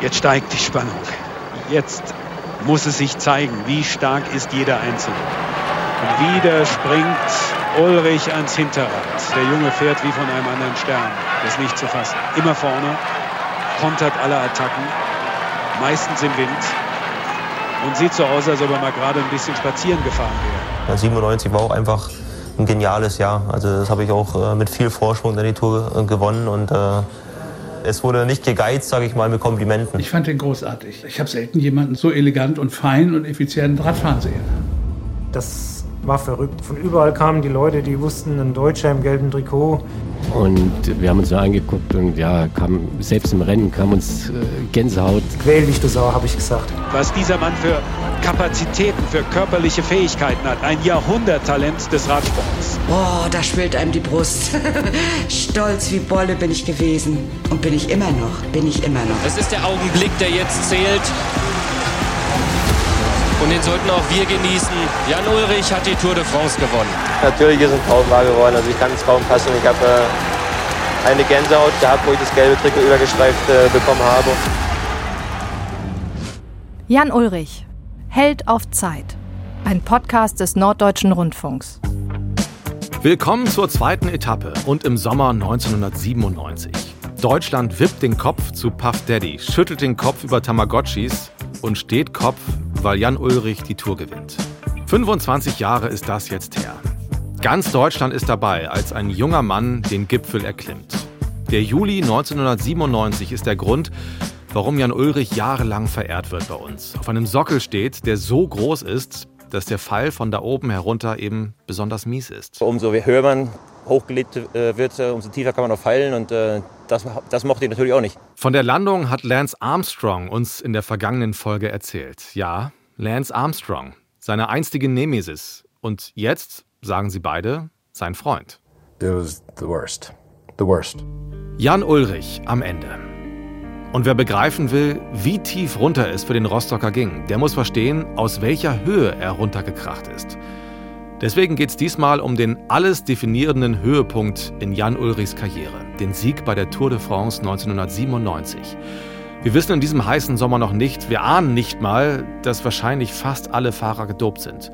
Jetzt steigt die Spannung. Jetzt muss es sich zeigen, wie stark ist jeder Einzelne. Und wieder springt Ulrich ans Hinterrad. Der Junge fährt wie von einem anderen Stern. Das ist nicht zu fassen. Immer vorne, kontert alle Attacken, meistens im Wind. Und sieht so aus, als ob er mal gerade ein bisschen spazieren gefahren wäre. Ja, 97 war auch einfach ein geniales Jahr. Also das habe ich auch äh, mit viel Vorsprung in die Tour äh, gewonnen und äh, es wurde nicht gegeizt, sage ich mal, mit Komplimenten. Ich fand den großartig. Ich habe selten jemanden so elegant und fein und effizient Radfahren sehen. Das war verrückt. Von überall kamen die Leute, die wussten, ein Deutscher im gelben Trikot. Und wir haben uns da angeguckt und ja, kam, selbst im Rennen kam uns äh, Gänsehaut. Quäl dich, du Sau, habe ich gesagt. Was dieser Mann für Kapazitäten, für körperliche Fähigkeiten hat. Ein Jahrhunderttalent des Radsports. Boah, da schwillt einem die Brust. Stolz wie Bolle bin ich gewesen. Und bin ich immer noch, bin ich immer noch. Es ist der Augenblick, der jetzt zählt. Und den sollten auch wir genießen. Jan Ulrich hat die Tour de France gewonnen. Natürlich ist ein Traum wahr geworden. Also ich kann es kaum fassen. Ich habe äh, eine Gänsehaut gehabt, wo ich das gelbe Trikot übergestreift äh, bekommen habe. Jan Ulrich, Held auf Zeit. Ein Podcast des Norddeutschen Rundfunks. Willkommen zur zweiten Etappe und im Sommer 1997. Deutschland wippt den Kopf zu Puff Daddy, schüttelt den Kopf über Tamagotchis und steht Kopf weil Jan Ulrich die Tour gewinnt. 25 Jahre ist das jetzt her. Ganz Deutschland ist dabei, als ein junger Mann den Gipfel erklimmt. Der Juli 1997 ist der Grund, warum Jan Ulrich jahrelang verehrt wird bei uns. Auf einem Sockel steht, der so groß ist, dass der Fall von da oben herunter eben besonders mies ist. Umso höher man hochgelegt äh, wird, äh, umso tiefer kann man auch fallen und äh, das, das mochte ich natürlich auch nicht. Von der Landung hat Lance Armstrong uns in der vergangenen Folge erzählt. Ja, Lance Armstrong, seine einstige Nemesis und jetzt, sagen sie beide, sein Freund. It was the worst. The worst. Jan Ulrich am Ende. Und wer begreifen will, wie tief runter es für den Rostocker ging, der muss verstehen, aus welcher Höhe er runtergekracht ist. Deswegen geht es diesmal um den alles definierenden Höhepunkt in Jan Ulrichs Karriere, den Sieg bei der Tour de France 1997. Wir wissen in diesem heißen Sommer noch nicht, wir ahnen nicht mal, dass wahrscheinlich fast alle Fahrer gedopt sind.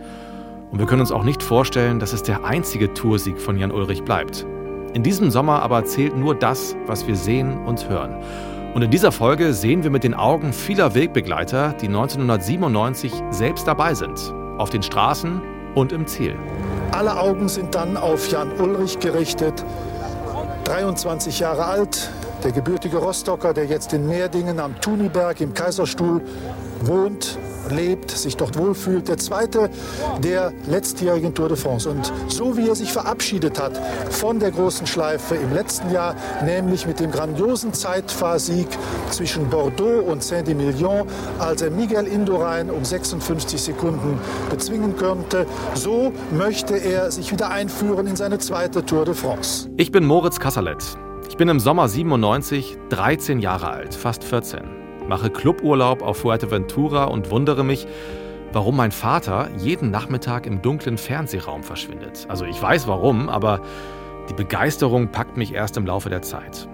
Und wir können uns auch nicht vorstellen, dass es der einzige Toursieg von Jan Ulrich bleibt. In diesem Sommer aber zählt nur das, was wir sehen und hören. Und in dieser Folge sehen wir mit den Augen vieler Wegbegleiter, die 1997 selbst dabei sind. Auf den Straßen und im Ziel. Alle Augen sind dann auf Jan Ulrich gerichtet, 23 Jahre alt, der gebürtige Rostocker, der jetzt in Meerdingen am Thuniberg im Kaiserstuhl wohnt, lebt, sich dort wohlfühlt. Der zweite der letztjährigen Tour de France. Und so wie er sich verabschiedet hat von der großen Schleife im letzten Jahr, nämlich mit dem grandiosen Zeitfahrsieg zwischen Bordeaux und Saint-Emilion, als er Miguel Indurain um 56 Sekunden bezwingen konnte, so möchte er sich wieder einführen in seine zweite Tour de France. Ich bin Moritz Kasserlet. Ich bin im Sommer 97 13 Jahre alt, fast 14 mache Cluburlaub auf Fuerteventura und wundere mich, warum mein Vater jeden Nachmittag im dunklen Fernsehraum verschwindet. Also ich weiß warum, aber die Begeisterung packt mich erst im Laufe der Zeit.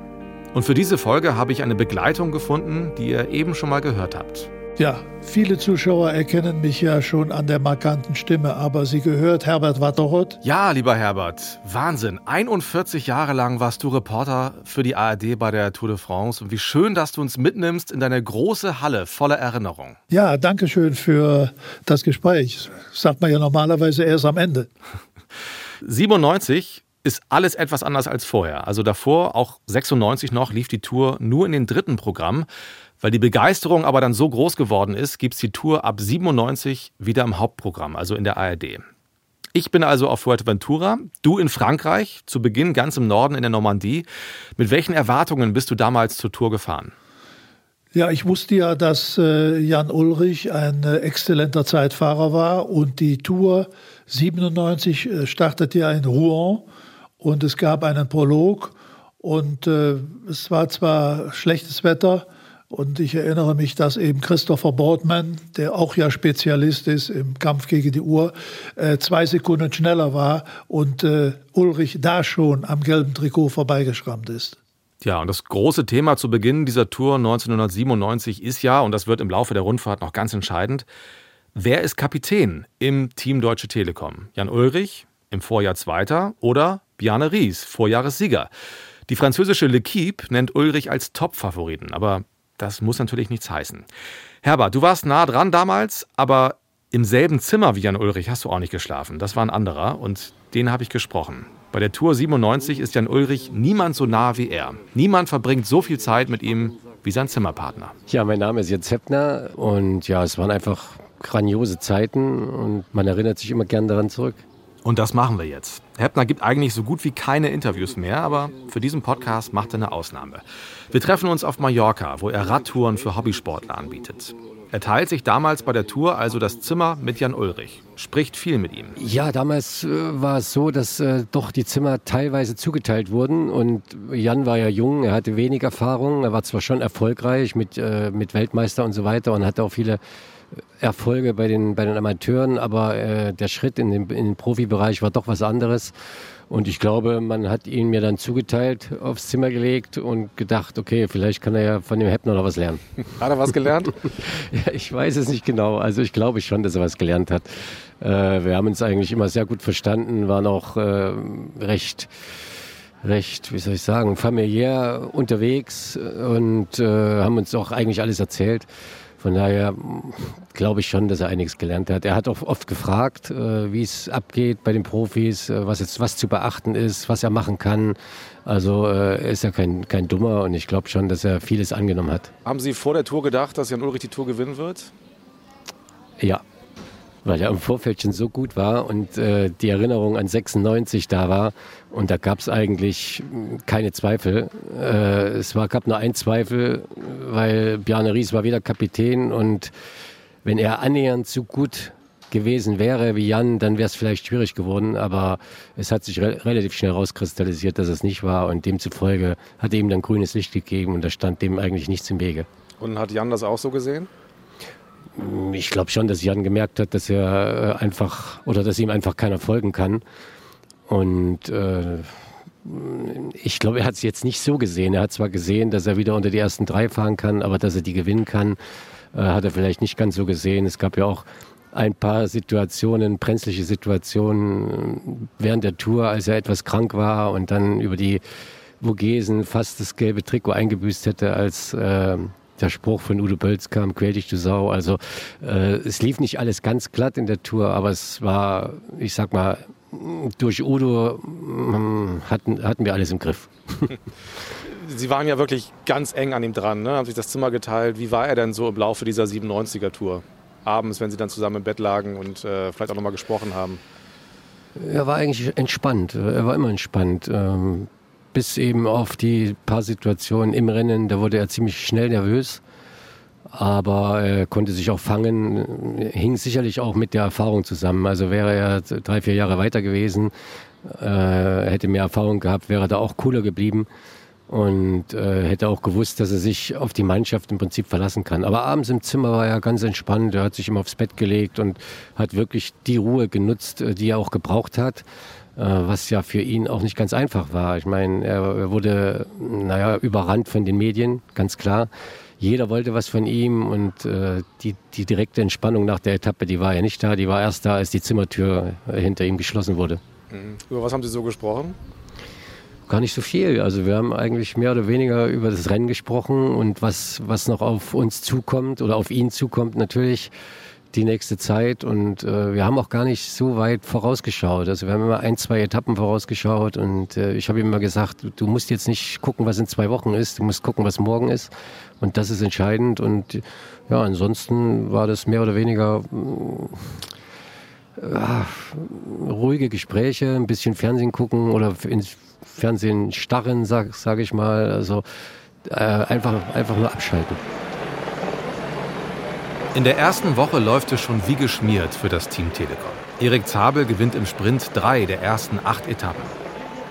Und für diese Folge habe ich eine Begleitung gefunden, die ihr eben schon mal gehört habt. Ja, viele Zuschauer erkennen mich ja schon an der markanten Stimme, aber sie gehört Herbert Watteroth. Ja, lieber Herbert, Wahnsinn. 41 Jahre lang warst du Reporter für die ARD bei der Tour de France und wie schön, dass du uns mitnimmst in deine große Halle voller Erinnerung. Ja, danke schön für das Gespräch. Das sagt man ja normalerweise erst am Ende. 97 ist alles etwas anders als vorher. Also davor, auch 96 noch, lief die Tour nur in den dritten Programm. Weil die Begeisterung aber dann so groß geworden ist, gibt es die Tour ab 97 wieder im Hauptprogramm, also in der ARD. Ich bin also auf Fuerteventura, du in Frankreich, zu Beginn ganz im Norden in der Normandie. Mit welchen Erwartungen bist du damals zur Tour gefahren? Ja, ich wusste ja, dass äh, Jan Ulrich ein äh, exzellenter Zeitfahrer war und die Tour 97 äh, startete ja in Rouen und es gab einen Prolog und es war zwar schlechtes Wetter, und ich erinnere mich, dass eben Christopher Boardman, der auch ja Spezialist ist im Kampf gegen die Uhr, äh, zwei Sekunden schneller war und äh, Ulrich da schon am gelben Trikot vorbeigeschrammt ist. Ja, und das große Thema zu Beginn dieser Tour 1997 ist ja, und das wird im Laufe der Rundfahrt noch ganz entscheidend, wer ist Kapitän im Team Deutsche Telekom? Jan Ulrich, im Vorjahr Zweiter oder Bjarne Ries, Vorjahressieger? Die französische L'Equipe nennt Ulrich als Top-Favoriten, aber das muss natürlich nichts heißen. Herbert, du warst nah dran damals, aber im selben Zimmer wie Jan Ulrich hast du auch nicht geschlafen. Das war ein anderer und den habe ich gesprochen. Bei der Tour 97 ist Jan Ulrich niemand so nah wie er. Niemand verbringt so viel Zeit mit ihm wie sein Zimmerpartner. Ja, mein Name ist Jens Heppner und ja, es waren einfach grandiose Zeiten und man erinnert sich immer gern daran zurück. Und das machen wir jetzt. Heppner gibt eigentlich so gut wie keine Interviews mehr, aber für diesen Podcast macht er eine Ausnahme. Wir treffen uns auf Mallorca, wo er Radtouren für Hobbysportler anbietet. Er teilt sich damals bei der Tour also das Zimmer mit Jan Ulrich, spricht viel mit ihm. Ja, damals äh, war es so, dass äh, doch die Zimmer teilweise zugeteilt wurden und Jan war ja jung, er hatte wenig Erfahrung, er war zwar schon erfolgreich mit, äh, mit Weltmeister und so weiter und hatte auch viele Erfolge bei den, bei den Amateuren, aber äh, der Schritt in den, in den Profibereich war doch was anderes. Und ich glaube, man hat ihn mir dann zugeteilt, aufs Zimmer gelegt und gedacht, okay, vielleicht kann er ja von dem Heppner noch was lernen. Hat er was gelernt? ja, ich weiß es nicht genau. Also ich glaube schon, dass er was gelernt hat. Äh, wir haben uns eigentlich immer sehr gut verstanden, waren auch äh, recht recht, wie soll ich sagen, familiär unterwegs und äh, haben uns auch eigentlich alles erzählt. Von daher glaube ich schon, dass er einiges gelernt hat. Er hat auch oft gefragt, äh, wie es abgeht bei den Profis, äh, was jetzt was zu beachten ist, was er machen kann. Also äh, er ist ja kein, kein Dummer und ich glaube schon, dass er vieles angenommen hat. Haben Sie vor der Tour gedacht, dass Jan Ulrich die Tour gewinnen wird? Ja, weil er im Vorfeld schon so gut war und äh, die Erinnerung an 96 da war. Und da gab es eigentlich keine Zweifel. Äh, es war, gab nur einen Zweifel, weil Bjarne Ries war wieder Kapitän und wenn er annähernd so gut gewesen wäre wie Jan, dann wäre es vielleicht schwierig geworden. Aber es hat sich re relativ schnell rauskristallisiert, dass es nicht war. Und demzufolge hat er ihm dann grünes Licht gegeben und da stand dem eigentlich nichts im Wege. Und hat Jan das auch so gesehen? Ich glaube schon, dass Jan gemerkt hat, dass er äh, einfach oder dass ihm einfach keiner folgen kann. Und äh, ich glaube, er hat es jetzt nicht so gesehen. Er hat zwar gesehen, dass er wieder unter die ersten drei fahren kann, aber dass er die gewinnen kann, äh, hat er vielleicht nicht ganz so gesehen. Es gab ja auch ein paar Situationen, brenzliche Situationen während der Tour, als er etwas krank war und dann über die Vogesen fast das gelbe Trikot eingebüßt hätte, als äh, der Spruch von Udo Bölz kam, quäl dich du Sau. Also äh, es lief nicht alles ganz glatt in der Tour, aber es war, ich sag mal, durch Udo hm, hatten, hatten wir alles im Griff. Sie waren ja wirklich ganz eng an ihm dran, ne? haben sich das Zimmer geteilt. Wie war er denn so im Laufe dieser 97er-Tour? Abends, wenn Sie dann zusammen im Bett lagen und äh, vielleicht auch nochmal gesprochen haben? Er war eigentlich entspannt. Er war immer entspannt. Ähm, bis eben auf die paar Situationen im Rennen, da wurde er ziemlich schnell nervös. Aber er konnte sich auch fangen, hing sicherlich auch mit der Erfahrung zusammen. Also wäre er drei, vier Jahre weiter gewesen, äh, hätte mehr Erfahrung gehabt, wäre da auch cooler geblieben und äh, hätte auch gewusst, dass er sich auf die Mannschaft im Prinzip verlassen kann. Aber abends im Zimmer war er ganz entspannt, er hat sich immer aufs Bett gelegt und hat wirklich die Ruhe genutzt, äh, die er auch gebraucht hat. Äh, was ja für ihn auch nicht ganz einfach war. Ich meine, er wurde, naja, überrannt von den Medien, ganz klar. Jeder wollte was von ihm und äh, die, die direkte Entspannung nach der Etappe, die war ja nicht da. Die war erst da, als die Zimmertür hinter ihm geschlossen wurde. Mhm. Über was haben Sie so gesprochen? Gar nicht so viel. Also wir haben eigentlich mehr oder weniger über das Rennen gesprochen und was, was noch auf uns zukommt oder auf ihn zukommt natürlich die nächste Zeit. Und äh, wir haben auch gar nicht so weit vorausgeschaut. Also wir haben immer ein, zwei Etappen vorausgeschaut und äh, ich habe ihm immer gesagt, du, musst jetzt nicht gucken, was in zwei Wochen ist, du musst gucken, was morgen ist. Und das ist entscheidend. Und ja, ansonsten war das mehr oder weniger äh, ruhige Gespräche, ein bisschen Fernsehen gucken oder ins Fernsehen starren, sag, sag ich mal. Also äh, einfach, einfach nur abschalten. In der ersten Woche läuft es schon wie geschmiert für das Team Telekom. Erik Zabel gewinnt im Sprint drei der ersten acht Etappen.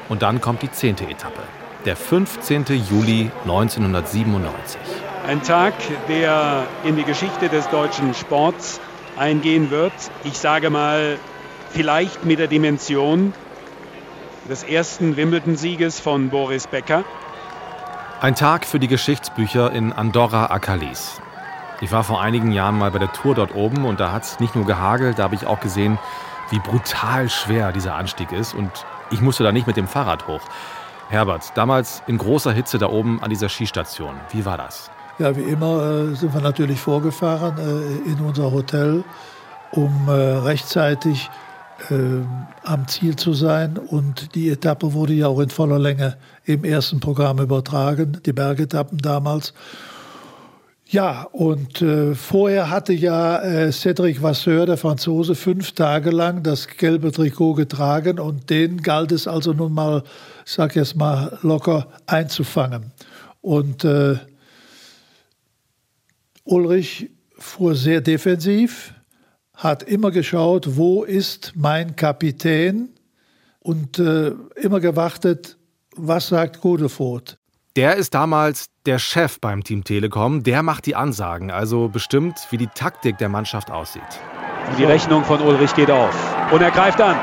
Und dann kommt die zehnte Etappe, der 15. Juli 1997. Ein Tag, der in die Geschichte des deutschen Sports eingehen wird. Ich sage mal, vielleicht mit der Dimension des ersten Wimbledon-Sieges von Boris Becker. Ein Tag für die Geschichtsbücher in Andorra Akalis. Ich war vor einigen Jahren mal bei der Tour dort oben und da hat es nicht nur gehagelt, da habe ich auch gesehen, wie brutal schwer dieser Anstieg ist und ich musste da nicht mit dem Fahrrad hoch. Herbert, damals in großer Hitze da oben an dieser Skistation. Wie war das? Ja, wie immer äh, sind wir natürlich vorgefahren äh, in unser Hotel, um äh, rechtzeitig äh, am Ziel zu sein. Und die Etappe wurde ja auch in voller Länge im ersten Programm übertragen, die Bergetappen damals. Ja, und äh, vorher hatte ja äh, Cédric Vasseur, der Franzose, fünf Tage lang das gelbe Trikot getragen und den galt es also nun mal, sag jetzt mal, locker einzufangen. Und äh, Ulrich fuhr sehr defensiv, hat immer geschaut, wo ist mein Kapitän und äh, immer gewartet, was sagt Godefroth. Der ist damals der Chef beim Team Telekom. Der macht die Ansagen, also bestimmt, wie die Taktik der Mannschaft aussieht. Die Rechnung von Ulrich geht auf. Und er greift an.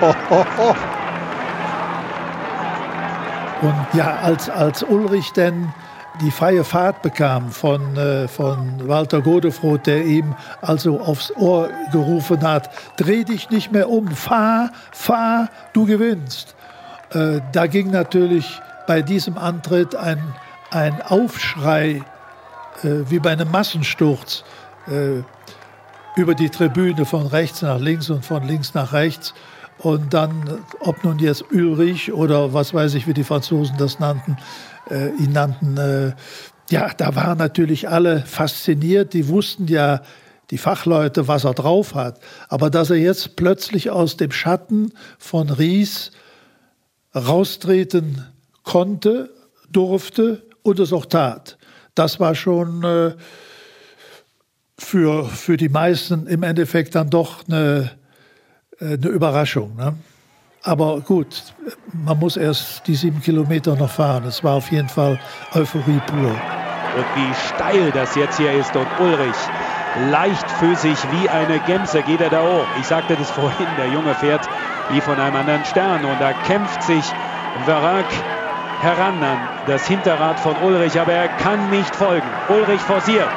Oh, oh, oh. Und ja, als, als Ulrich denn die freie Fahrt bekam von, äh, von Walter Godefroth, der ihm also aufs Ohr gerufen hat, dreh dich nicht mehr um, fahr, fahr, du gewinnst. Äh, da ging natürlich bei diesem Antritt ein, ein Aufschrei äh, wie bei einem Massensturz äh, über die Tribüne von rechts nach links und von links nach rechts. Und dann, ob nun jetzt Ulrich oder was weiß ich, wie die Franzosen das nannten, äh, ihn nannten, äh, ja, da waren natürlich alle fasziniert. Die wussten ja, die Fachleute, was er drauf hat. Aber dass er jetzt plötzlich aus dem Schatten von Ries raustreten konnte, durfte und es auch tat. Das war schon äh, für, für die meisten im Endeffekt dann doch eine, äh, eine Überraschung. Ne? Aber gut, man muss erst die sieben Kilometer noch fahren. Es war auf jeden Fall Euphorie pur. Und wie steil das jetzt hier ist und Ulrich leichtfüßig wie eine Gämse geht er da hoch. Ich sagte das vorhin, der Junge fährt wie von einem anderen Stern und da kämpft sich Verac heran an das Hinterrad von Ulrich, aber er kann nicht folgen. Ulrich forciert.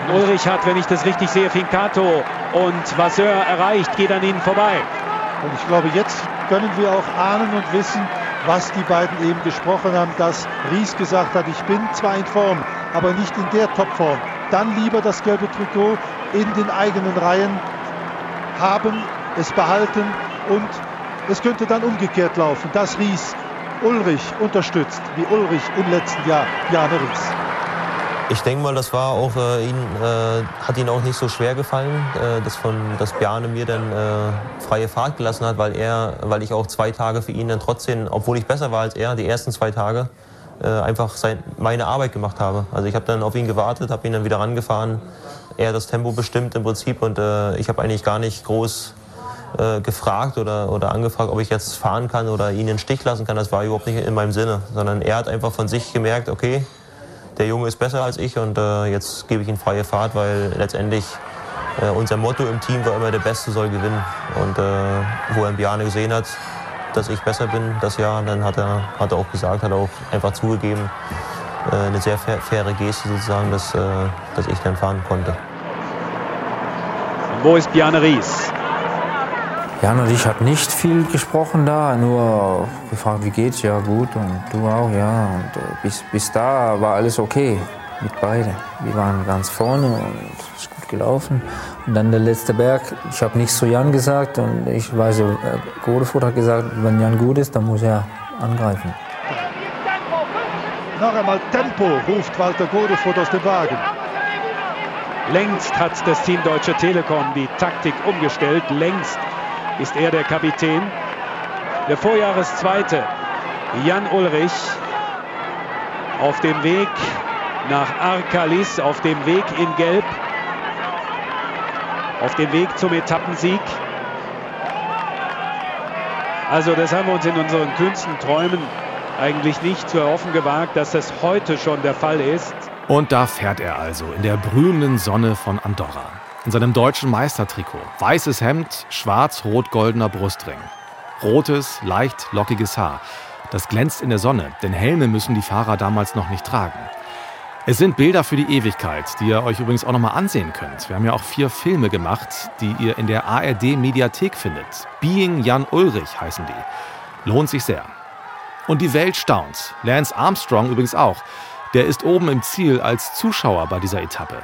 Und Ulrich hat, wenn ich das richtig sehe, Fincato und Vasseur erreicht, geht an ihnen vorbei. Und ich glaube, jetzt können wir auch ahnen und wissen, was die beiden eben gesprochen haben, dass Ries gesagt hat, ich bin zwar in Form, aber nicht in der Topform. Dann lieber das gelbe Trikot in den eigenen Reihen haben, es behalten und es könnte dann umgekehrt laufen, dass Ries Ulrich unterstützt, wie Ulrich im letzten Jahr Bjarne Ries. Ich denke mal, das war auch äh, ihn, äh, hat ihn auch nicht so schwer gefallen, äh, dass, von, dass Bjarne mir dann äh, freie Fahrt gelassen hat, weil er, weil ich auch zwei Tage für ihn dann trotzdem, obwohl ich besser war als er, die ersten zwei Tage, äh, einfach sein, meine Arbeit gemacht habe. Also ich habe dann auf ihn gewartet, habe ihn dann wieder rangefahren, er das Tempo bestimmt im Prinzip und äh, ich habe eigentlich gar nicht groß gefragt oder, oder angefragt, ob ich jetzt fahren kann oder ihn in den Stich lassen kann. Das war überhaupt nicht in meinem Sinne, sondern er hat einfach von sich gemerkt, okay, der Junge ist besser als ich und äh, jetzt gebe ich ihm freie Fahrt, weil letztendlich äh, unser Motto im Team war immer, der Beste soll gewinnen. Und äh, wo er Biane gesehen hat, dass ich besser bin das Jahr, dann hat er, hat er auch gesagt, hat er auch einfach zugegeben, äh, eine sehr faire Geste sozusagen, dass, äh, dass ich dann fahren konnte. Wo ist Biane Ries? Jan und ich haben nicht viel gesprochen da, nur gefragt, wie geht's? Ja, gut und du auch, ja. Und äh, bis, bis da war alles okay mit beiden. Wir waren ganz vorne und es ist gut gelaufen. Und dann der letzte Berg, ich habe nichts zu Jan gesagt und ich weiß, äh, Godefurt hat gesagt, wenn Jan gut ist, dann muss er angreifen. Noch einmal Tempo, ruft Walter Godefurt aus dem Wagen. Längst hat das Team Deutsche Telekom die Taktik umgestellt. Längst ist er der Kapitän. Der Vorjahreszweite Jan Ulrich auf dem Weg nach Arkalis, auf dem Weg in Gelb, auf dem Weg zum Etappensieg. Also das haben wir uns in unseren kühnsten Träumen eigentlich nicht zu erhoffen gewagt, dass das heute schon der Fall ist. Und da fährt er also in der brühenden Sonne von Andorra in seinem deutschen Meistertrikot. Weißes Hemd, schwarz-rot-goldener Brustring. Rotes, leicht lockiges Haar. Das glänzt in der Sonne, denn Helme müssen die Fahrer damals noch nicht tragen. Es sind Bilder für die Ewigkeit, die ihr euch übrigens auch nochmal ansehen könnt. Wir haben ja auch vier Filme gemacht, die ihr in der ARD Mediathek findet. Being Jan Ulrich heißen die. Lohnt sich sehr. Und die Welt staunt. Lance Armstrong übrigens auch. Der ist oben im Ziel als Zuschauer bei dieser Etappe.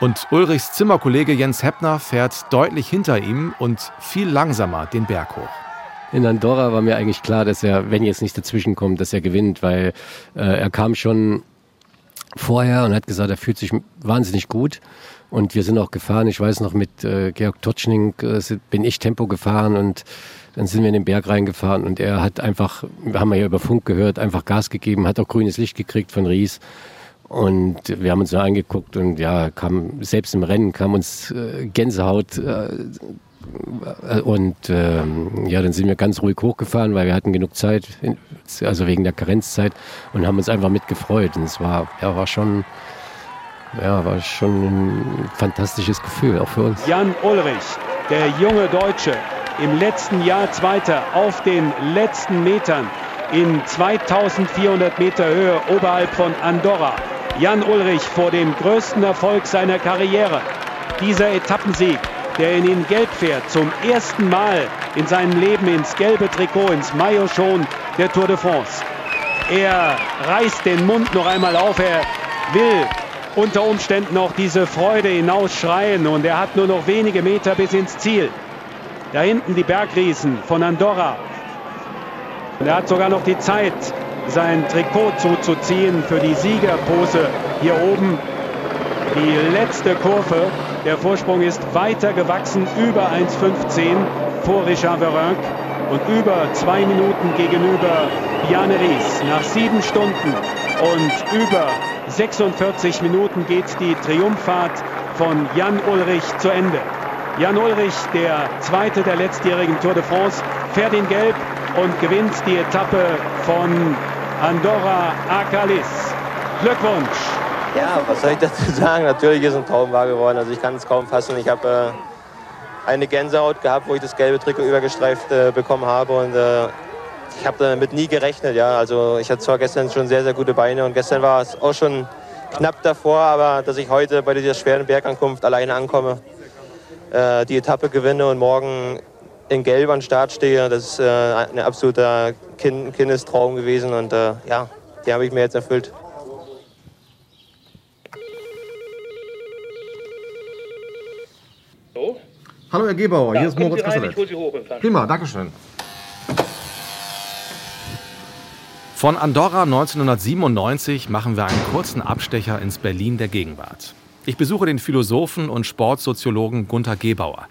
Und Ulrichs Zimmerkollege Jens Heppner fährt deutlich hinter ihm und viel langsamer den Berg hoch. In Andorra war mir eigentlich klar, dass er, wenn jetzt nicht dazwischen kommt, dass er gewinnt, weil äh, er kam schon vorher und hat gesagt, er fühlt sich wahnsinnig gut. Und wir sind auch gefahren. Ich weiß noch, mit äh, Georg Totschning äh, bin ich Tempo gefahren und dann sind wir in den Berg reingefahren und er hat einfach, wir haben ja über Funk gehört, einfach Gas gegeben, hat auch grünes Licht gekriegt von Ries. Und wir haben uns da angeguckt und ja, kam, selbst im Rennen kam uns äh, Gänsehaut äh, und ähm, ja, dann sind wir ganz ruhig hochgefahren, weil wir hatten genug Zeit, also wegen der Karenzzeit und haben uns einfach mitgefreut. Und es war, ja, war schon, ja, war schon ein fantastisches Gefühl, auch für uns. Jan Ulrich, der junge Deutsche, im letzten Jahr Zweiter auf den letzten Metern in 2400 Meter Höhe oberhalb von Andorra. Jan Ulrich vor dem größten Erfolg seiner Karriere. Dieser Etappensieg der in ihn gelb fährt, zum ersten Mal in seinem Leben ins gelbe Trikot, ins Maillot schon der Tour de France. Er reißt den Mund noch einmal auf, er will unter Umständen auch diese Freude hinausschreien und er hat nur noch wenige Meter bis ins Ziel. Da hinten die Bergriesen von Andorra. Und er hat sogar noch die Zeit, sein Trikot zuzuziehen für die Siegerpose hier oben. Die letzte Kurve der Vorsprung ist weiter gewachsen, über 1,15 vor Richard Verenc und über zwei Minuten gegenüber Bjarne Ries. Nach sieben Stunden und über 46 Minuten geht die Triumphfahrt von Jan Ulrich zu Ende. Jan Ulrich, der zweite der letztjährigen Tour de France, fährt in Gelb und gewinnt die Etappe von Andorra Akalis. Glückwunsch! Ja, was soll ich dazu sagen? Natürlich ist ein Traum wahr geworden. Also ich kann es kaum fassen. Ich habe äh, eine Gänsehaut gehabt, wo ich das gelbe Trikot übergestreift äh, bekommen habe. Und äh, ich habe damit nie gerechnet. Ja. Also ich hatte zwar gestern schon sehr, sehr gute Beine und gestern war es auch schon knapp davor, aber dass ich heute bei dieser schweren Bergankunft alleine ankomme, äh, die Etappe gewinne und morgen in Gelb an Start stehe, das ist äh, ein absoluter kind Kindestraum gewesen und äh, ja, die habe ich mir jetzt erfüllt. Hallo Herr Gebauer, ja, hier ist Moritz Kasselet. Prima, Dankeschön. Von Andorra 1997 machen wir einen kurzen Abstecher ins Berlin der Gegenwart. Ich besuche den Philosophen und Sportsoziologen Gunther Gebauer.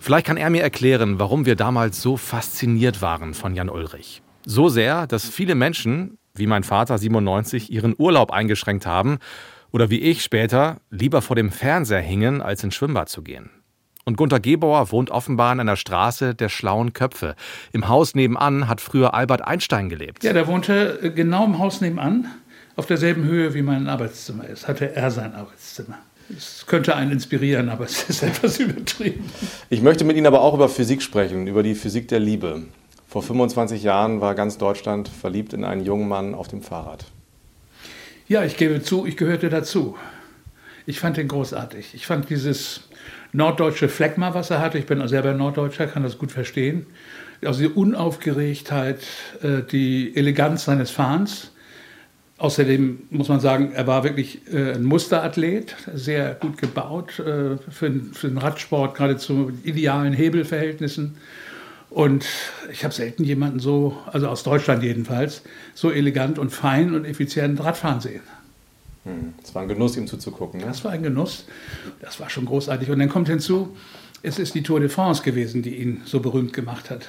Vielleicht kann er mir erklären, warum wir damals so fasziniert waren von Jan Ulrich. So sehr, dass viele Menschen, wie mein Vater 97, ihren Urlaub eingeschränkt haben oder wie ich später lieber vor dem Fernseher hingen, als ins Schwimmbad zu gehen. Und Gunter Gebauer wohnt offenbar in einer Straße der schlauen Köpfe. Im Haus nebenan hat früher Albert Einstein gelebt. Ja, der wohnte äh, genau im Haus nebenan, auf derselben Höhe wie mein Arbeitszimmer ist, hatte er sein Arbeitszimmer. Es könnte einen inspirieren, aber es ist etwas übertrieben. Ich möchte mit Ihnen aber auch über Physik sprechen, über die Physik der Liebe. Vor 25 Jahren war ganz Deutschland verliebt in einen jungen Mann auf dem Fahrrad. Ja, ich gebe zu, ich gehörte dazu. Ich fand ihn großartig. Ich fand dieses norddeutsche Phlegma, was er hatte. Ich bin selber Norddeutscher, kann das gut verstehen. Also die Unaufgeregtheit, äh, die Eleganz seines Fahrens. Außerdem muss man sagen, er war wirklich äh, ein Musterathlet, sehr gut gebaut äh, für, den Radsport, gerade zu idealen Hebelverhältnissen. Und ich habe selten jemanden so, also aus Deutschland jedenfalls, so elegant und fein und effizient Radfahren sehen. Hm. Es war ein Genuss, ihm zuzugucken. Ne? Das war ein Genuss. Das war schon großartig. Und dann kommt hinzu, es ist die Tour de France gewesen, die ihn so berühmt gemacht hat.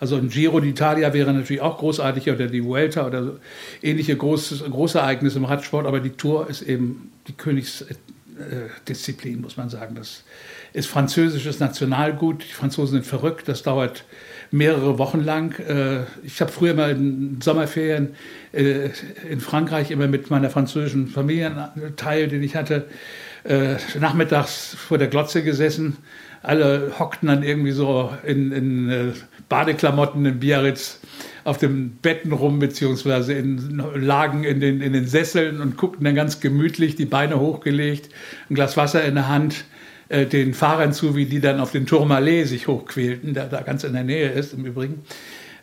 Also ein Giro d'Italia wäre natürlich auch großartig oder die Vuelta oder so ähnliche große, große Ereignisse im Radsport, aber die Tour ist eben die Königsdisziplin, muss man sagen. Das ist französisches Nationalgut. Die Franzosen sind verrückt. Das dauert mehrere Wochen lang. Äh, ich habe früher mal in Sommerferien äh, in Frankreich immer mit meiner französischen Familienteil, den ich hatte, äh, nachmittags vor der Glotze gesessen. Alle hockten dann irgendwie so in, in äh, Badeklamotten in Biarritz auf den Betten rum, beziehungsweise in, lagen in den, in den Sesseln und guckten dann ganz gemütlich, die Beine hochgelegt, ein Glas Wasser in der Hand, äh, den Fahrern zu, wie die dann auf den Tourmalet sich hochquälten, der da ganz in der Nähe ist im Übrigen.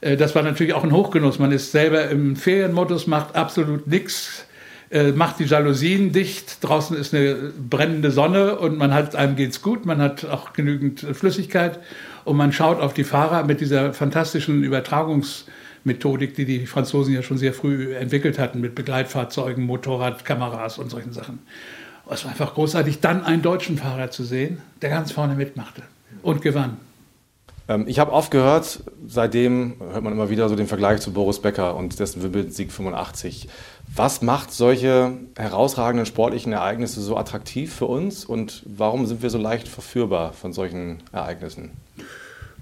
Äh, das war natürlich auch ein Hochgenuss. Man ist selber im Ferienmodus, macht absolut nichts, äh, macht die Jalousien dicht. Draußen ist eine brennende Sonne und man hat, einem geht's gut, man hat auch genügend Flüssigkeit und man schaut auf die Fahrer mit dieser fantastischen Übertragungsmethodik, die die Franzosen ja schon sehr früh entwickelt hatten mit Begleitfahrzeugen, Motorradkameras und solchen Sachen. Es war einfach großartig, dann einen deutschen Fahrer zu sehen, der ganz vorne mitmachte und gewann. Ähm, ich habe oft gehört, seitdem hört man immer wieder so den Vergleich zu Boris Becker und dessen Wimbledon-Sieg 85. Was macht solche herausragenden sportlichen Ereignisse so attraktiv für uns und warum sind wir so leicht verführbar von solchen Ereignissen?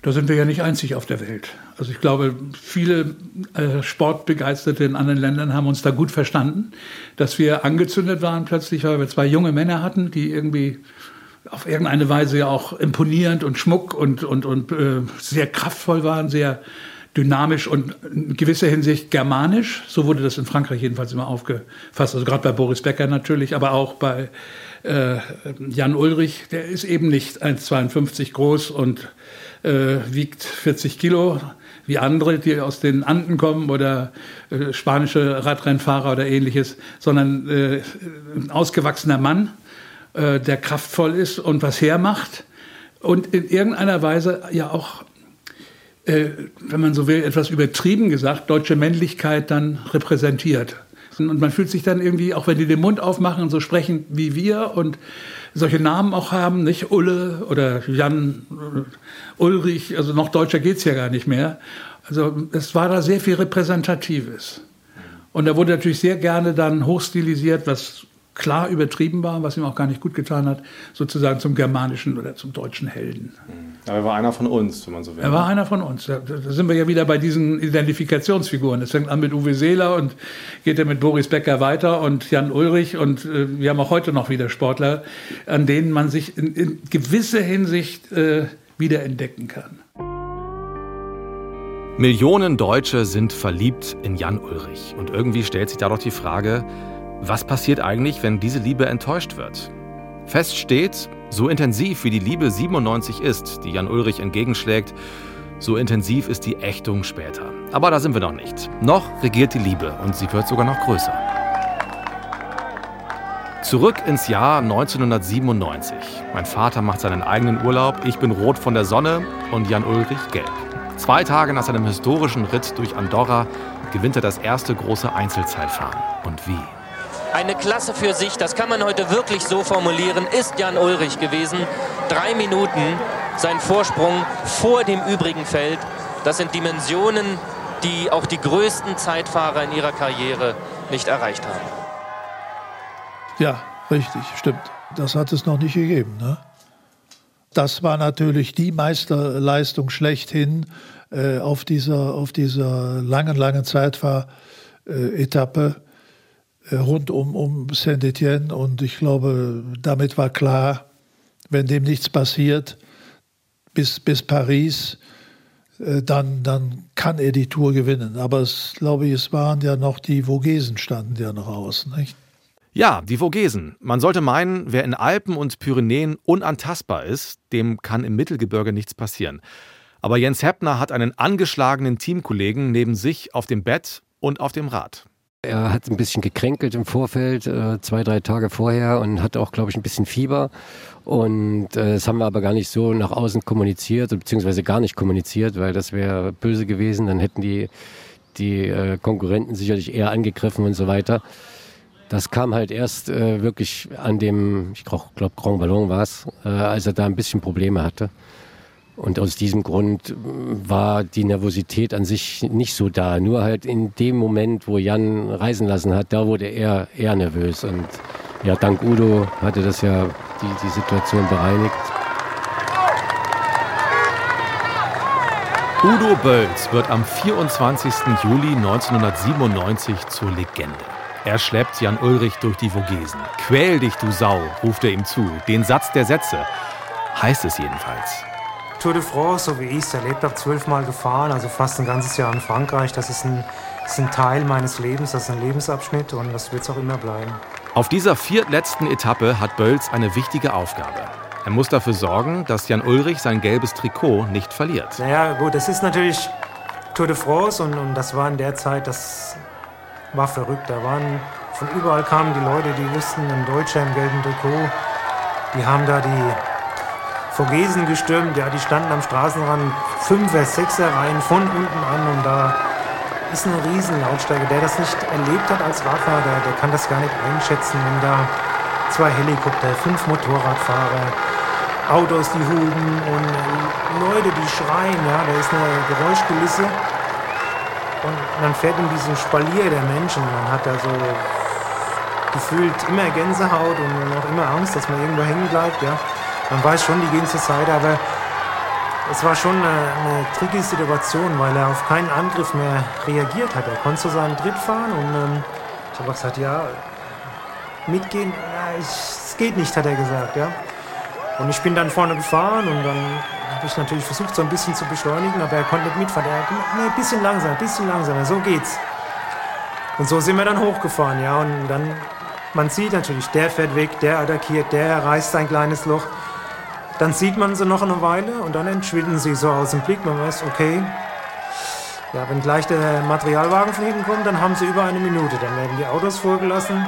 Da sind wir ja nicht einzig auf der Welt. Also ich glaube, viele äh, Sportbegeisterte in anderen Ländern haben uns da gut verstanden, dass wir angezündet waren plötzlich, weil wir zwei junge Männer hatten, die irgendwie auf irgendeine Weise ja auch imponierend und schmuck und, und, und äh, sehr kraftvoll waren, sehr dynamisch und in gewisser Hinsicht germanisch. So wurde das in Frankreich jedenfalls immer aufgefasst. Also gerade bei Boris Becker natürlich, aber auch bei äh, Jan Ulrich. Der ist eben nicht 1,52 groß und äh, wiegt 40 Kilo wie andere, die aus den Anden kommen oder äh, spanische Radrennfahrer oder ähnliches, sondern äh, ein ausgewachsener Mann äh, der kraftvoll ist und was hermacht und in irgendeiner Weise ja auch, äh, wenn man so will, etwas übertrieben gesagt, deutsche Männlichkeit dann repräsentiert. Und man fühlt sich dann irgendwie, auch wenn die den Mund aufmachen und so sprechen wie wir und solche Namen auch haben, nicht Ulle oder Jan Ulrich, also noch deutscher geht's ja gar nicht mehr. Also es war da sehr viel Repräsentatives. Und da wurde natürlich sehr gerne dann hochstilisiert, was klar übertrieben war, was ihm auch gar nicht gut getan hat, sozusagen zum germanischen oder zum deutschen Helden. Aber er war einer von uns, wenn man so will. Er war einer von uns. Da, da sind wir ja wieder bei diesen Identifikationsfiguren. Es fängt an mit Uwe Seeler und geht dann mit Boris Becker weiter und Jan Ulrich. Und äh, wir haben auch heute noch wieder Sportler, an denen man sich in, in gewisser Hinsicht äh, wiederentdecken kann. Millionen Deutsche sind verliebt in Jan Ulrich. Und irgendwie stellt sich da doch die Frage, was passiert eigentlich, wenn diese Liebe enttäuscht wird? Fest steht, so intensiv wie die Liebe 97 ist, die Jan Ulrich entgegenschlägt, so intensiv ist die Ächtung später. Aber da sind wir noch nicht. Noch regiert die Liebe und sie wird sogar noch größer. Zurück ins Jahr 1997. Mein Vater macht seinen eigenen Urlaub, ich bin rot von der Sonne und Jan Ulrich gelb. Zwei Tage nach seinem historischen Ritt durch Andorra gewinnt er das erste große Einzelzeitfahren. Und wie? Eine Klasse für sich, das kann man heute wirklich so formulieren, ist Jan Ulrich gewesen. Drei Minuten sein Vorsprung vor dem übrigen Feld. Das sind Dimensionen, die auch die größten Zeitfahrer in ihrer Karriere nicht erreicht haben. Ja, richtig, stimmt. Das hat es noch nicht gegeben. Ne? Das war natürlich die Meisterleistung schlechthin äh, auf, dieser, auf dieser langen, langen Zeitfahr-Etappe. Äh, rund um, um Saint-Étienne. Und ich glaube, damit war klar, wenn dem nichts passiert, bis, bis Paris, äh, dann, dann kann er die Tour gewinnen. Aber es, glaube ich, es waren ja noch die Vogesen standen ja noch aus. Nicht? Ja, die Vogesen. Man sollte meinen, wer in Alpen und Pyrenäen unantastbar ist, dem kann im Mittelgebirge nichts passieren. Aber Jens Heppner hat einen angeschlagenen Teamkollegen neben sich auf dem Bett und auf dem Rad. Er hat ein bisschen gekränkelt im Vorfeld, äh, zwei, drei Tage vorher und hatte auch, glaube ich, ein bisschen Fieber. Und äh, das haben wir aber gar nicht so nach außen kommuniziert, beziehungsweise gar nicht kommuniziert, weil das wäre böse gewesen. Dann hätten die, die äh, Konkurrenten sicherlich eher angegriffen und so weiter. Das kam halt erst wirklich an dem, ich glaube, Grand Ballon war es, als er da ein bisschen Probleme hatte. Und aus diesem Grund äh, war die Nervosität an sich nicht so da. Nur halt in dem Moment, wo Jan reisen lassen hat, da wurde er eher nervös. Und ja, dank Udo hatte das ja die, die Situation bereinigt. Udo Bölz wird am 24. Juli 1997 zur Legende. Er schleppt Jan Ulrich durch die Vogesen. Quäl dich, du Sau, ruft er ihm zu. Den Satz der Sätze. Heißt es jedenfalls. Tour de France, so wie ich es erlebt habe, zwölfmal gefahren, also fast ein ganzes Jahr in Frankreich. Das ist ein, das ist ein Teil meines Lebens, das ist ein Lebensabschnitt und das wird es auch immer bleiben. Auf dieser viertletzten Etappe hat Bölz eine wichtige Aufgabe. Er muss dafür sorgen, dass Jan Ulrich sein gelbes Trikot nicht verliert. Naja, gut, es ist natürlich Tour de France und, und das war in der Zeit, das war verrückt. Da waren von überall kamen die Leute, die wussten, ein Deutscher im gelben Trikot, die haben da die Vogesen gestürmt, ja, die standen am Straßenrand, Fünfer, Sechser Reihen von unten an und da ist eine riesen Lautstärke. Der das nicht erlebt hat als Radfahrer, der, der kann das gar nicht einschätzen, wenn da zwei Helikopter, fünf Motorradfahrer, Autos, die huben und Leute, die schreien, ja, da ist eine Geräuschkulisse. Und man fährt in diesen Spalier der Menschen. Man hat da so gefühlt immer Gänsehaut und auch immer Angst, dass man irgendwo hängen bleibt, ja. Man weiß schon, die gehen zur Seite, aber es war schon eine, eine tricky Situation, weil er auf keinen Angriff mehr reagiert hat. Er konnte zu seinem Tritt fahren und ähm, ich habe gesagt, ja, mitgehen, ja, es geht nicht, hat er gesagt, ja. Und ich bin dann vorne gefahren und dann habe ich natürlich versucht, so ein bisschen zu beschleunigen, aber er konnte nicht mitfahren. Er hat nee, ein bisschen langsamer, ein bisschen langsamer, so geht's. Und so sind wir dann hochgefahren, ja. Und dann, man sieht natürlich, der fährt weg, der attackiert, der reißt sein kleines Loch. Dann sieht man sie noch eine Weile und dann entschwinden sie so aus dem Blick. Man weiß, okay, ja, wenn gleich der Materialwagen von hinten kommt, dann haben sie über eine Minute. Dann werden die Autos vorgelassen.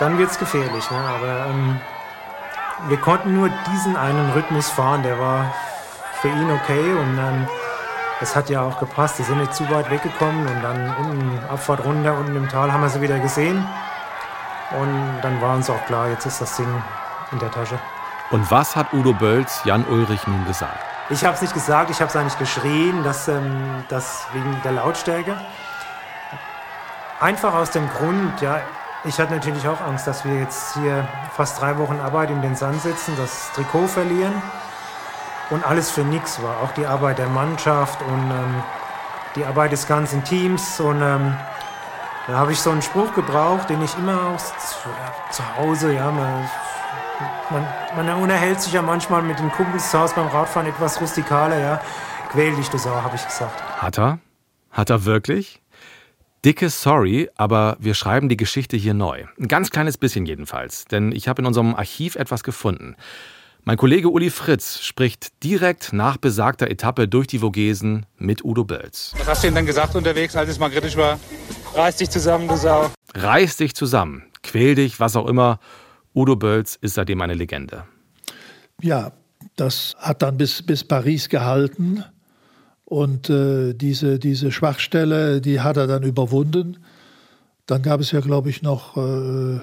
Dann wird es gefährlich. Ne? Aber ähm, wir konnten nur diesen einen Rhythmus fahren. Der war für ihn okay und ähm, es hat ja auch gepasst. Die sind nicht zu weit weggekommen und dann unten, Abfahrt runter, unten im Tal haben wir sie wieder gesehen. Und dann war uns auch klar, jetzt ist das Ding in der Tasche. Und was hat Udo Bölz Jan Ulrich nun gesagt? Ich habe es nicht gesagt, ich habe es eigentlich geschrien, dass, ähm, das wegen der Lautstärke. Einfach aus dem Grund, ja, ich hatte natürlich auch Angst, dass wir jetzt hier fast drei Wochen Arbeit in den Sand setzen, das Trikot verlieren und alles für nichts war. Auch die Arbeit der Mannschaft und ähm, die Arbeit des ganzen Teams. Und ähm, da habe ich so einen Spruch gebraucht, den ich immer aus zu Hause, ja, man, man, man, unterhält sich ja manchmal mit den Kumpels zu Hause beim Radfahren etwas rustikaler, ja. Quäl dich, du Sau, habe ich gesagt. Hat er? Hat er wirklich? Dicke Sorry, aber wir schreiben die Geschichte hier neu. Ein ganz kleines bisschen jedenfalls, denn ich habe in unserem Archiv etwas gefunden. Mein Kollege Uli Fritz spricht direkt nach besagter Etappe durch die Vogesen mit Udo Bölz. Was hast du ihm dann gesagt unterwegs, als es mal kritisch war? Reiß dich zusammen, du Sau. Reiß dich zusammen, quäl dich, was auch immer. Udo Bölz ist seitdem eine Legende. Ja, das hat dann bis, bis Paris gehalten. Und äh, diese, diese Schwachstelle, die hat er dann überwunden. Dann gab es ja, glaube ich, noch äh,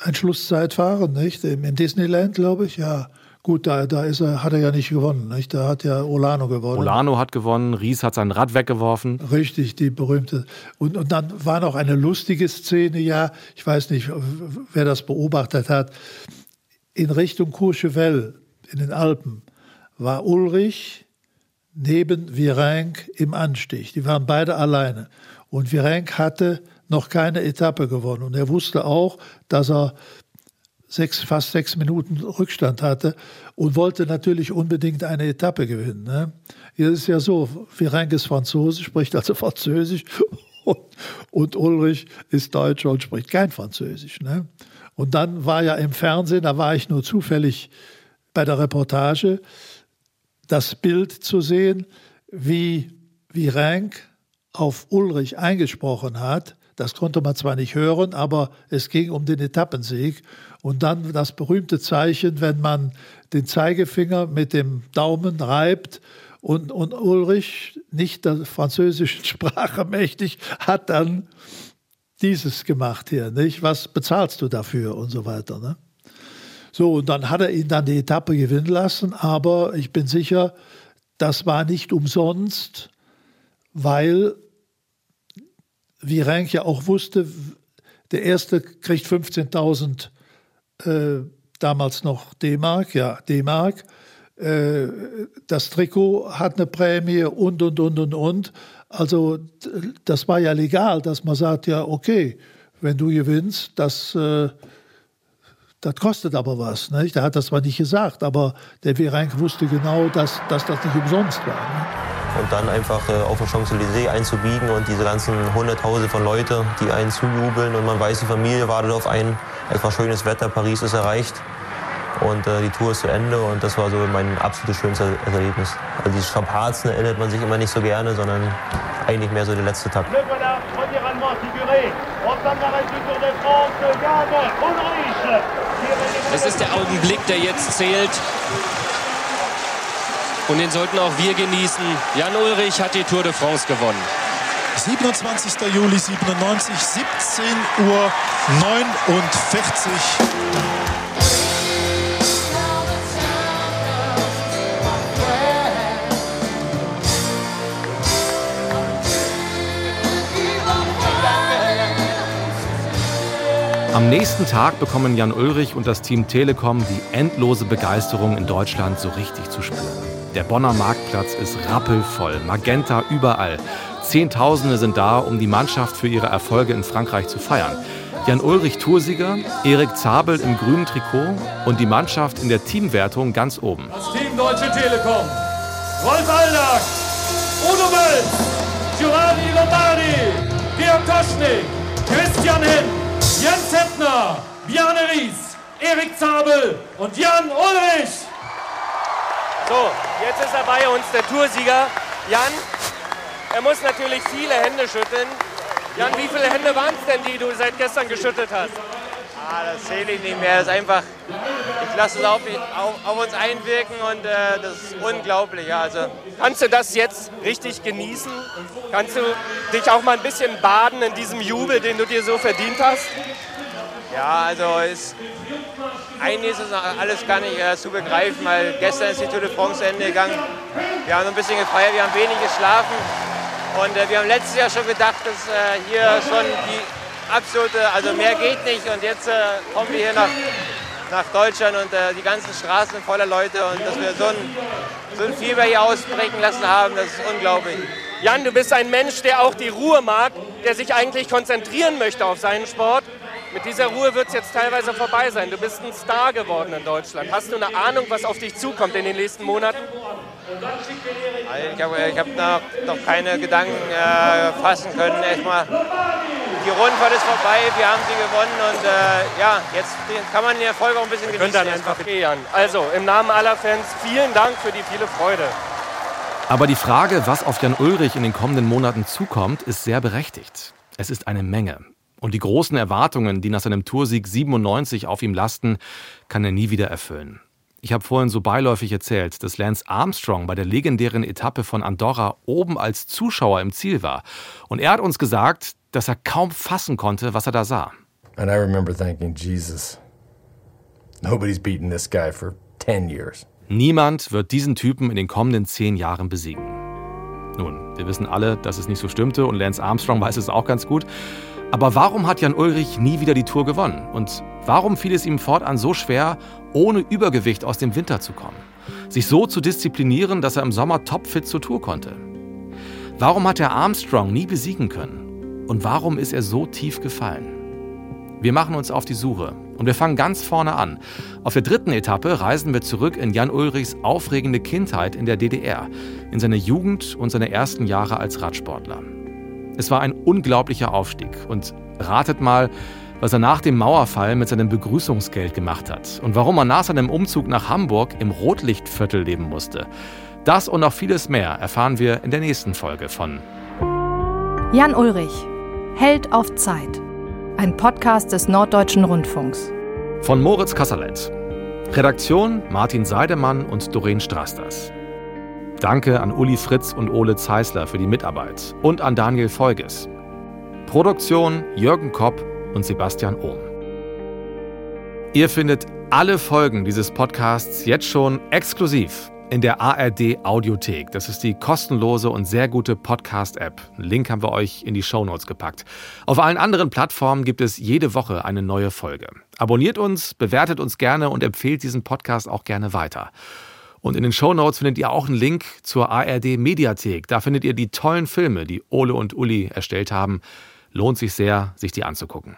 ein Schlusszeitfahren, nicht? Im, im Disneyland, glaube ich, ja. Gut, da, da ist er, hat er ja nicht gewonnen. Nicht? Da hat ja Olano gewonnen. Olano hat gewonnen, Ries hat sein Rad weggeworfen. Richtig, die berühmte. Und, und dann war noch eine lustige Szene, ja, ich weiß nicht, wer das beobachtet hat. In Richtung Courchevel, in den Alpen, war Ulrich neben Virenque im Anstich. Die waren beide alleine. Und Virenque hatte noch keine Etappe gewonnen. Und er wusste auch, dass er sechs, fast sechs Minuten Rückstand hatte und wollte natürlich unbedingt eine Etappe gewinnen. Ne? Hier ist ja so, Virenque ist Franzose, spricht also Französisch und, und, Ulrich ist Deutscher und spricht kein Französisch. Ne? Und dann war ja im Fernsehen, da war ich nur zufällig bei der Reportage, das Bild zu sehen, wie, Rank auf Ulrich eingesprochen hat. Das konnte man zwar nicht hören, aber es ging um den Etappensieg. Und dann das berühmte Zeichen, wenn man den Zeigefinger mit dem Daumen reibt und, und Ulrich, nicht der französischen Sprache mächtig, hat dann dieses gemacht hier, nicht? Was bezahlst du dafür und so weiter, ne? So, und dann hat er ihn dann die Etappe gewinnen lassen, aber ich bin sicher, das war nicht umsonst, weil Virenque ja auch wusste, der erste kriegt 15.000 äh, damals noch D-Mark, ja, D-Mark. äh, das Trikot hat eine Prämie und, und, und, und, und. Also das war ja legal, dass man sagt, ja, okay, wenn du gewinnst, das, äh, das kostet aber was. Nicht? Der hat das zwar nicht gesagt, aber der Wierenk wusste genau, dass, dass das nicht umsonst war. Ne? Und dann einfach äh, auf der Champs-Élysées einzubiegen und diese ganzen Hunderttausende von Leuten, die einen zujubeln und man weiß, die Familie wartet auf einen. Es war schönes Wetter, Paris ist erreicht und äh, die Tour ist zu Ende und das war so mein absolutes schönstes Erlebnis. Also die Strapazen erinnert man sich immer nicht so gerne, sondern eigentlich mehr so der letzte Tag. Es ist der Augenblick, der jetzt zählt. Und den sollten auch wir genießen. Jan Ulrich hat die Tour de France gewonnen. 27. Juli 97, 17 Uhr 49. Am nächsten Tag bekommen Jan Ulrich und das Team Telekom die endlose Begeisterung in Deutschland so richtig zu spüren. Der Bonner Marktplatz ist rappelvoll, Magenta überall. Zehntausende sind da, um die Mannschaft für ihre Erfolge in Frankreich zu feiern. Jan Ulrich Toursieger, Erik Zabel im grünen Trikot und die Mannschaft in der Teamwertung ganz oben. Das Team Deutsche Telekom. Rolf Aldag, Udo Wölz, Giovanni Lombardi, Georg Toschnik, Christian Hinn, Jens Heppner, Bjarne Ries, Erik Zabel und Jan Ulrich. So, jetzt ist er bei uns, der Toursieger. Jan, er muss natürlich viele Hände schütteln. Jan, wie viele Hände waren es denn, die du seit gestern geschüttet hast? Ah, das zähle ich nicht mehr. Das ist einfach, ich lasse es auf, auf, auf uns einwirken und äh, das ist unglaublich. Also. Kannst du das jetzt richtig genießen? Kannst du dich auch mal ein bisschen baden in diesem Jubel, den du dir so verdient hast? Ja, also ist, eigentlich ist es alles gar nicht äh, zu begreifen, weil gestern ist die Tour de France Ende gegangen. Wir haben ein bisschen gefeiert, wir haben wenig geschlafen und äh, wir haben letztes Jahr schon gedacht, dass äh, hier schon die absolute, also mehr geht nicht. Und jetzt äh, kommen wir hier nach, nach Deutschland und äh, die ganzen Straßen sind voller Leute und dass wir so ein, so ein Fieber hier ausbrechen lassen haben, das ist unglaublich. Jan, du bist ein Mensch, der auch die Ruhe mag, der sich eigentlich konzentrieren möchte auf seinen Sport. Mit dieser Ruhe wird es jetzt teilweise vorbei sein. Du bist ein Star geworden in Deutschland. Hast du eine Ahnung, was auf dich zukommt in den nächsten Monaten? Ich habe hab noch, noch keine Gedanken äh, fassen können. Erstmal, die Rundfahrt ist vorbei, wir haben sie gewonnen und äh, ja, jetzt kann man den Erfolg auch ein bisschen genießen. Dann einfach gehen. Also im Namen aller Fans vielen Dank für die viele Freude. Aber die Frage, was auf Jan Ulrich in den kommenden Monaten zukommt, ist sehr berechtigt. Es ist eine Menge. Und die großen Erwartungen, die nach seinem Toursieg 97 auf ihm lasten, kann er nie wieder erfüllen. Ich habe vorhin so beiläufig erzählt, dass Lance Armstrong bei der legendären Etappe von Andorra oben als Zuschauer im Ziel war. Und er hat uns gesagt, dass er kaum fassen konnte, was er da sah. And I remember thinking, Jesus, nobody's beaten this guy for 10 years. Niemand wird diesen Typen in den kommenden zehn Jahren besiegen. Nun, wir wissen alle, dass es nicht so stimmte und Lance Armstrong weiß es auch ganz gut. Aber warum hat Jan Ulrich nie wieder die Tour gewonnen? Und warum fiel es ihm fortan so schwer, ohne Übergewicht aus dem Winter zu kommen? Sich so zu disziplinieren, dass er im Sommer topfit zur Tour konnte? Warum hat er Armstrong nie besiegen können? Und warum ist er so tief gefallen? Wir machen uns auf die Suche und wir fangen ganz vorne an. Auf der dritten Etappe reisen wir zurück in Jan Ulrichs aufregende Kindheit in der DDR, in seine Jugend und seine ersten Jahre als Radsportler. Es war ein unglaublicher Aufstieg. Und ratet mal, was er nach dem Mauerfall mit seinem Begrüßungsgeld gemacht hat und warum er nach seinem Umzug nach Hamburg im Rotlichtviertel leben musste. Das und noch vieles mehr erfahren wir in der nächsten Folge von Jan Ulrich, Held auf Zeit. Ein Podcast des Norddeutschen Rundfunks. Von Moritz Kasserlet. Redaktion Martin Seidemann und Doreen Strasters. Danke an Uli Fritz und Ole Zeisler für die Mitarbeit und an Daniel Folges. Produktion Jürgen Kopp und Sebastian Ohm. Ihr findet alle Folgen dieses Podcasts jetzt schon exklusiv in der ARD Audiothek. Das ist die kostenlose und sehr gute Podcast-App. Link haben wir euch in die Shownotes gepackt. Auf allen anderen Plattformen gibt es jede Woche eine neue Folge. Abonniert uns, bewertet uns gerne und empfehlt diesen Podcast auch gerne weiter. Und in den Shownotes findet ihr auch einen Link zur ARD Mediathek. Da findet ihr die tollen Filme, die Ole und Uli erstellt haben. Lohnt sich sehr, sich die anzugucken.